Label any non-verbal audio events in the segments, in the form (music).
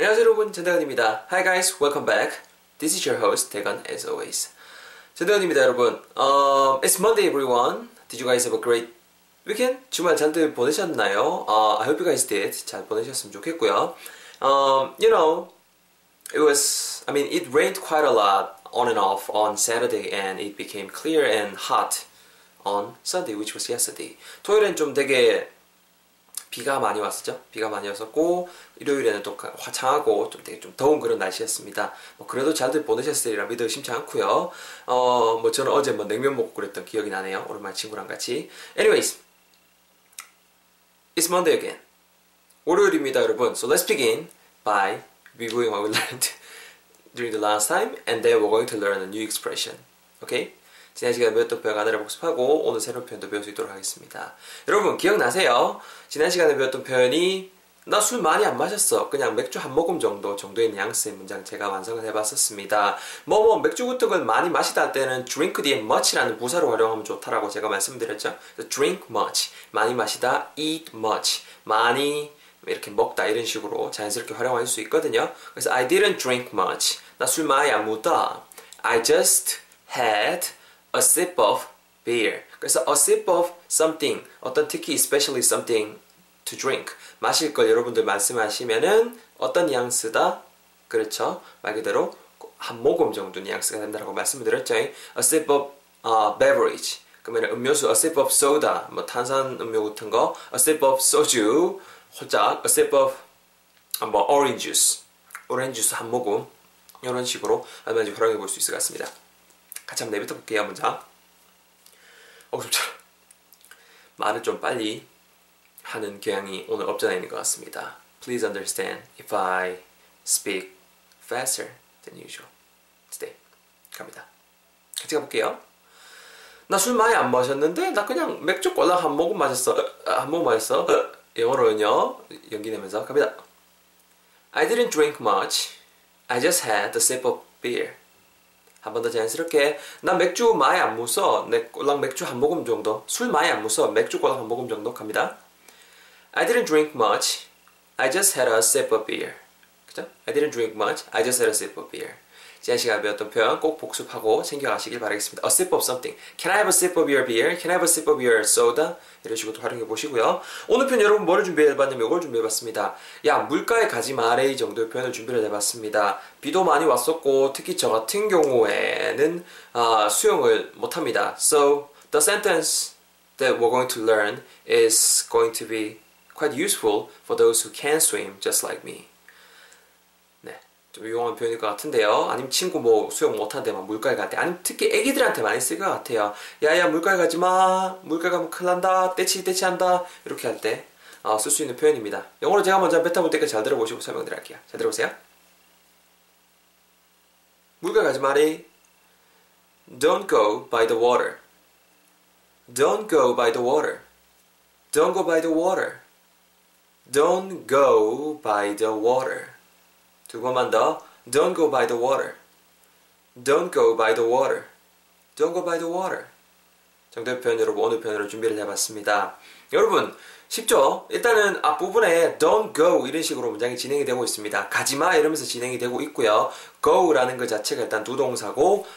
안녕하세요 여러분 전대건입니다. Hi guys, welcome back. This is your host 대건 as always. 전대건입니다 여러분. Um, it's Monday everyone. Did you guys have a great weekend? 주말 잘들 보내셨나요? Uh, I hope you guys did. 잘 보내셨으면 좋겠고요. Um, you know, it was, I mean, it rained quite a lot on and off on Saturday and it became clear and hot on Sunday, which was yesterday. 토요일엔 좀 되게 비가 많이 왔었죠. 비가 많이 왔었고 일요일에는 또 화창하고 좀 되게 좀 더운 그런 날씨였습니다. 뭐 그래도 잘들 보내셨으리라 믿어 의심치 않고요. 어, 뭐 저는 어제 뭐 냉면 먹고 그랬던 기억이 나네요. 오랜만에 친구랑 같이. Anyways, it's Monday again. 월요일입니다, 여러분. So let's begin by reviewing what we learned during the last time, and then we're going to learn a new expression. Okay? 지난 시간에 배웠던 표현 하나를 복습하고 오늘 새로운 표현도 배울 수 있도록 하겠습니다. 여러분 기억나세요? 지난 시간에 배웠던 표현이 나 술 많이 안 마셨어. 그냥 맥주 한 모금 정도 정도의 뉘앙스의 문장 제가 완성을 해봤었습니다. 뭐뭐 뭐, 맥주 걸 많이 마시다 할 때는 drink 뒤에 much라는 부사로 활용하면 좋다라고 제가 말씀드렸죠. drink much 많이 마시다 eat much 많이 이렇게 먹다 이런 식으로 자연스럽게 활용할 수 있거든요. 그래서 I didn't drink much. 나 술 많이 안 먹다. I just had a sip of beer. 그래서 a sip of something, 어떤 특히 especially something to drink. 마실 걸 여러분들 말씀하시면은 어떤 뉘앙스다? 그렇죠. 말 그대로 한 모금 정도 뉘앙스가 된다고 말씀을 드렸죠. A sip of uh, beverage. 그러면 음료수 a sip of soda, 뭐 탄산 음료 같은 거, a sip of soju, 홀짝, a sip of 뭐 orange juice, 오렌지 주스 한 모금 이런 식으로 얼마든지 활용해 볼 수 있을 것 같습니다. 같이 한번 내뱉어 볼게요, 먼저. 어, 좀 말을 좀 빨리 하는 경향이 오늘 없잖아 있는 것 같습니다. Please understand if I speak faster than usual today. 갑니다. 같이 가볼게요. 나 술 많이 안 마셨는데 나 그냥 맥주 꼴랑 한 모금 마셨어. 한 모금 마셨어. 영어로는요. 연기 내면서 갑니다. I didn't drink much. I just had a sip of beer. 한 번 더 자연스럽게 나 맥주 많이 안 무서 내 꼴랑 맥주 한 모금 정도 술 많이 안 무서 맥주 꼴랑 한 모금 정도 갑니다 I didn't drink much I just had a sip of beer 그죠? I didn't drink much I just had a sip of beer 지난 시간에 배웠던 표현 꼭 복습하고 챙겨가시길 바라겠습니다. A sip of something. Can I have a sip of your beer? Can I have a sip of your soda? 이런 식으로 활용해 보시고요. 오늘 표현 여러분 뭐를 준비해봤냐면 이걸 준비해봤습니다. 야 물가에 가지 마래 이 정도의 표현을 준비를 해봤습니다. 비도 많이 왔었고 특히 저 같은 경우에는 아, 수영을 못합니다. So the sentence that we're going to learn is going to be quite useful for those who can swim just like me. 좀 유용한 표현일 것 같은데요. 아니면 친구 뭐 수영 못하는데 막 물가에 갈 때, 아니면 특히 애기들한테 많이 쓸 것 같아요. 야야 물가에 가지 마, 물가에 가면 큰일 난다, 떼치 떼치 한다 이렇게 할 때 쓸수 어, 있는 표현입니다. 영어로 제가 먼저 뱉어볼 때까지 잘 들어보시고 설명드릴게요. 잘 들어보세요. 물가에 가지 마리. Don't go by the water. Don't go by the water. Don't go by the water. Don't go by the water. 두 번만 더. Don't go by the water. Don't go by the water. Don't go by the water. 정답 표현 여러분 오늘 표현으로 준비를 해봤습니다. 여러분 쉽죠? 일단은 앞부분에 don't go 이런 식으로 문장이 진행이 되고 있습니다. 가지마 이러면서 진행이 되고 있고요. go라는 것 자체가 일단 두 동사고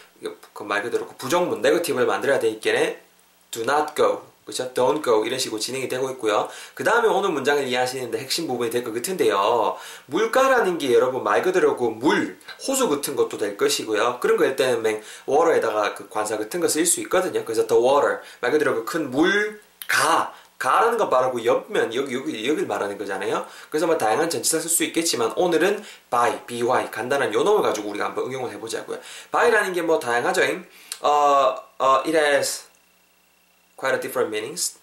그 말 그대로 부정문 네거티브를 만들어야 되겠네. do not go 그렇죠? Don't go 이런 식으로 진행이 되고 있고요. 그 다음에 오늘 문장을 이해하시는데 핵심 부분이 될 것 같은데요. 물가라는 게 여러분 말 그대로 그 물, 호수 같은 것도 될 것이고요. 그런 거일 때는 맨 water에다가 그 관사 같은 거 쓸 수 있거든요. 그래서 the water 말 그대로 그 큰 물, 가 가라는 거 말하고 옆면 여기 여기 여기를 말하는 거잖아요. 그래서 뭐 다양한 전치사 쓸 수 있겠지만 오늘은 by, by 간단한 요놈을 가지고 우리가 한번 응용을 해보자고요. by라는 게 뭐 다양하죠. 어, 어, it has quite a different meanings.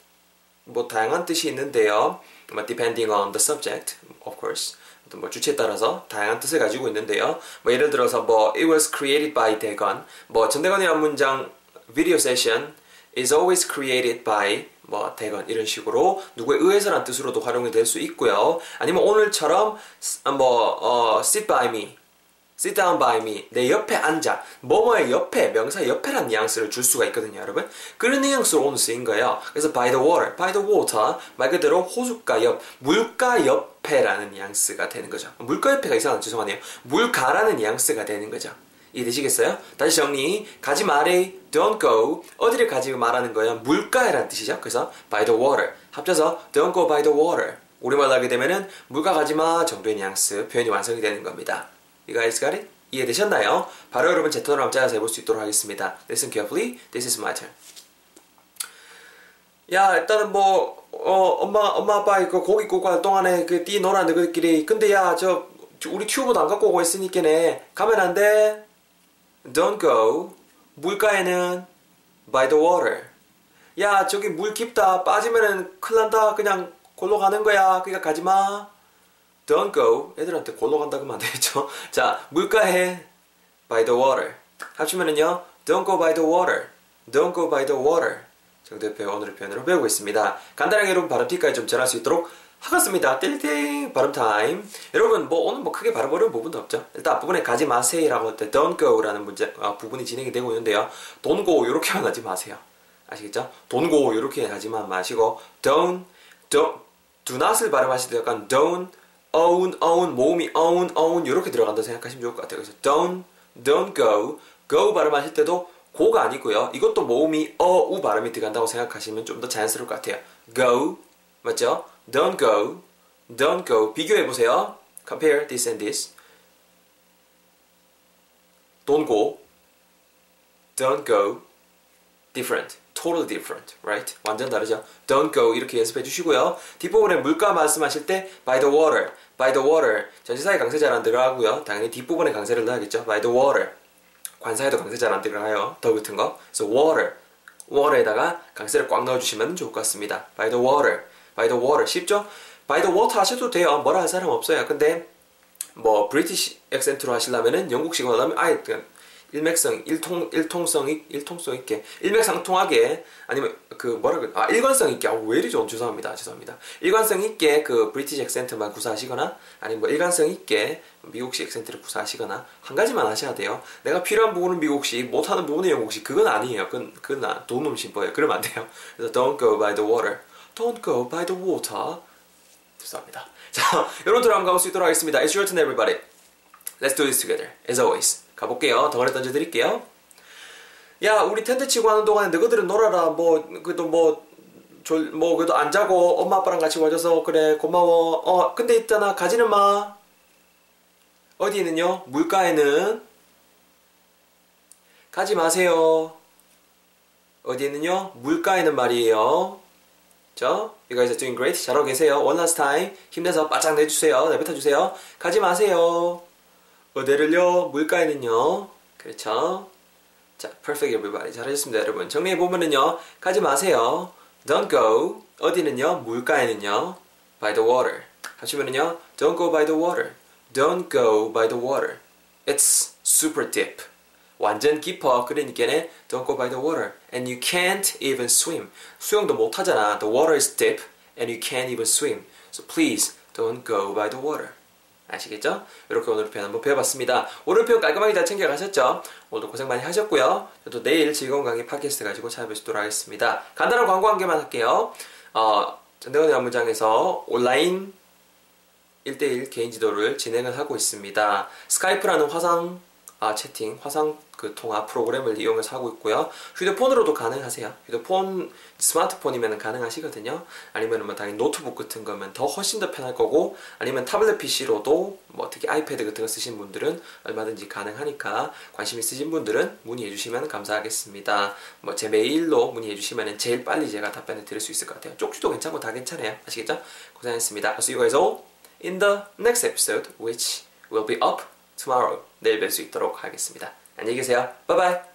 뭐 다양한 뜻이 있는데요. 뭐 depending on the subject, of course. 뭐 주체에 따라서 다양한 뜻을 가지고 있는데요. 뭐 예를 들어서 뭐 it was created by 대건. 뭐 전대건이란 문장 video session is always created by 뭐 대건 이런 식으로 누구에 의해서란 뜻으로도 활용이 될 수 있고요. 아니면 오늘처럼 뭐 어, sit by me sit down by me. 내 옆에 앉아. 뭐뭐의 옆에, 명사 옆에란 뉘앙스를 줄 수가 있거든요, 여러분. 그런 뉘앙스로 오늘 쓰인 거예요. 그래서 by the water, by the water. 말 그대로 호숫가 옆, 물가 옆에라는 뉘앙스가 되는 거죠. 물가 옆에가 이상한 죄송하네요. 물가라는 뉘앙스가 되는 거죠. 이해되시겠어요? 다시 정리. 가지 말에 don't go. 어디를 가지 말하는 거예요? 물가에라는 뜻이죠. 그래서 by the water. 합쳐서 don't go by the water. 우리말로 하게 되면은 물가 가지 마 정도의 뉘앙스 표현이 완성이 되는 겁니다. You guys got it? 이해되셨나요? 바로 여러분 제 톤으로 한번 짜서 해볼 수 있도록 하겠습니다. Listen carefully. This is my turn. 야 일단은 뭐 어, 엄마 엄마 아빠 이거 고기 구고 할 동안에 그띠 노란 너희끼리 근데 야 저 우리 튜브도 안 갖고 오고 있으니까네 가면 안 돼. Don't go. 물가에는 by the water. 야 저기 물 깊다 빠지면은 큰일 난다 그냥 골로 가는 거야 그러니까 가지 마 don't go. 애들한테 골로 간다 그러면 안 되겠죠? (laughs) 자 물가에 by the water. 합치면은요 don't go by the water. Don't go by the water. 정도의 표현 오늘의 표현으로 배우고 있습니다. 간단하게 여러분 발음 팁까지 좀 전할 수 있도록 하겠습니다. 띵띵 발음 타임. 여러분 뭐 오늘 뭐 크게 발음 어려운 부분도 없죠? 일단 앞부분에 가지 마세요라고 할 때 don't go라는 문제, 아, 부분이 진행이 되고 있는데요. Don't go 이렇게만 하지 마세요. 아시겠죠? don't go 이렇게 하지만 마시고 don't don't do not을 발음하실 때 약간 don't own own 몸이 own own 이렇게 들어간다 생각하시면 좋을 것 같아요. 그래서 don't don't go go 발음하실 때도 고가 아니고요. 이것도 모음이 어 우 발음이 들어간다고 생각하시면 좀 더 자연스러울 것 같아요. go 맞죠? don't go don't go 비교해 보세요. compare this and this. don't go don't go different totally different, right? 완전 다르죠. Don't go 이렇게 연습해 주시고요. 뒷부분에 물가 말씀하실 때 by the water, by the water 전치사에 강세 잘안 들어가고요. 당연히 뒷부분에 강세를 넣어야겠죠. by the water 관사에도 강세 잘안 들어가요. 더 붙은 거. 그래서 water, water에다가 강세를 꽉 넣어주시면 좋을 것 같습니다. by the water, by the water 쉽죠? by the water 하셔도 돼요. 뭐라 할 사람 없어요. 근데 뭐 브리티시 액센트로 하시려면은 영국식으로 하려면 아예 그냥 일맥성, 일통, 일통성, 일통성 있게, 일맥상통하게, 아니면 그 뭐라 그래, 아, 일관성 있게, 아, 왜 이러죠? 죄송합니다. 죄송합니다. 일관성 있게 그 브리티시 액센트만 구사하시거나, 아니면 뭐 일관성 있게 미국식 액센트를 구사하시거나, 한 가지만 하셔야 돼요. 내가 필요한 부분은 미국식, 못하는 부분은 영국식, 그건 아니에요. 그건, 그건 돈놈 심보예요. 그러면 안 돼요. 그래서 don't go by the water. don't go by the water. 죄송합니다. 자, (laughs) 여러분들 한번 가볼 수 있도록 하겠습니다. It's your turn, everybody. Let's do this together. As always. 가볼게요. 덩어리 던져드릴게요. 야, 우리 텐트 치고 하는 동안에 너희들은 놀아라. 뭐, 그래도 뭐, 졸, 뭐, 그래도 안 자고 엄마 아빠랑 같이 와줘서 그래, 고마워. 어, 근데 있잖아. 가지는 마. 어디에는요? 물가에는 가지 마세요. 어디에는요? 물가에는 말이에요. 저, you guys are doing great. 잘하고 계세요. One last time. 힘내서 바짝 내주세요. 내뱉어주세요. 가지 마세요. 어디를요? 물가에는요. 그렇죠. 자, perfect everybody. 잘하셨습니다, 여러분. 정리해보면은요. 가지 마세요. Don't go. 어디는요? 물가에는요. By the water. 하시면은요. Don't go by the water. Don't go by the water. It's super deep. 완전 깊어. 그러니까는 don't go by the water. And you can't even swim. 수영도 못 하잖아. The water is deep and you can't even swim. So please don't go by the water. 아시겠죠? 이렇게 오늘 표현 한번 배워봤습니다. 오늘 표현 깔끔하게 잘 챙겨가셨죠? 오늘도 고생 많이 하셨고요. 저도 내일 즐거운 강의 팟캐스트 가지고 찾아뵙도록 하겠습니다. 간단한 광고 한 개만 할게요. 어, 전대건의 안무장에서 온라인 1대1 개인 지도를 진행을 하고 있습니다. 스카이프라는 화상 아, 채팅, 화상 그 통화 프로그램을 이용해서 하고 있고요. 휴대폰으로도 가능하세요. 휴대폰, 스마트폰이면 가능하시거든요. 아니면 뭐 당연히 노트북 같은 거면 더 훨씬 더 편할 거고, 아니면 타블렛 PC로도 뭐 특히 아이패드 같은 거 쓰신 분들은 얼마든지 가능하니까 관심 있으신 분들은 문의해 주시면 감사하겠습니다. 뭐 제 메일로 문의해 주시면 제일 빨리 제가 답변을 드릴 수 있을 것 같아요. 쪽지도 괜찮고 다 괜찮아요. 아시겠죠? 고생했습니다. I'll see you guys all in the next episode, which will be up tomorrow. 내일 뵐 수 있도록 하겠습니다. 안녕히 계세요. 바이바이.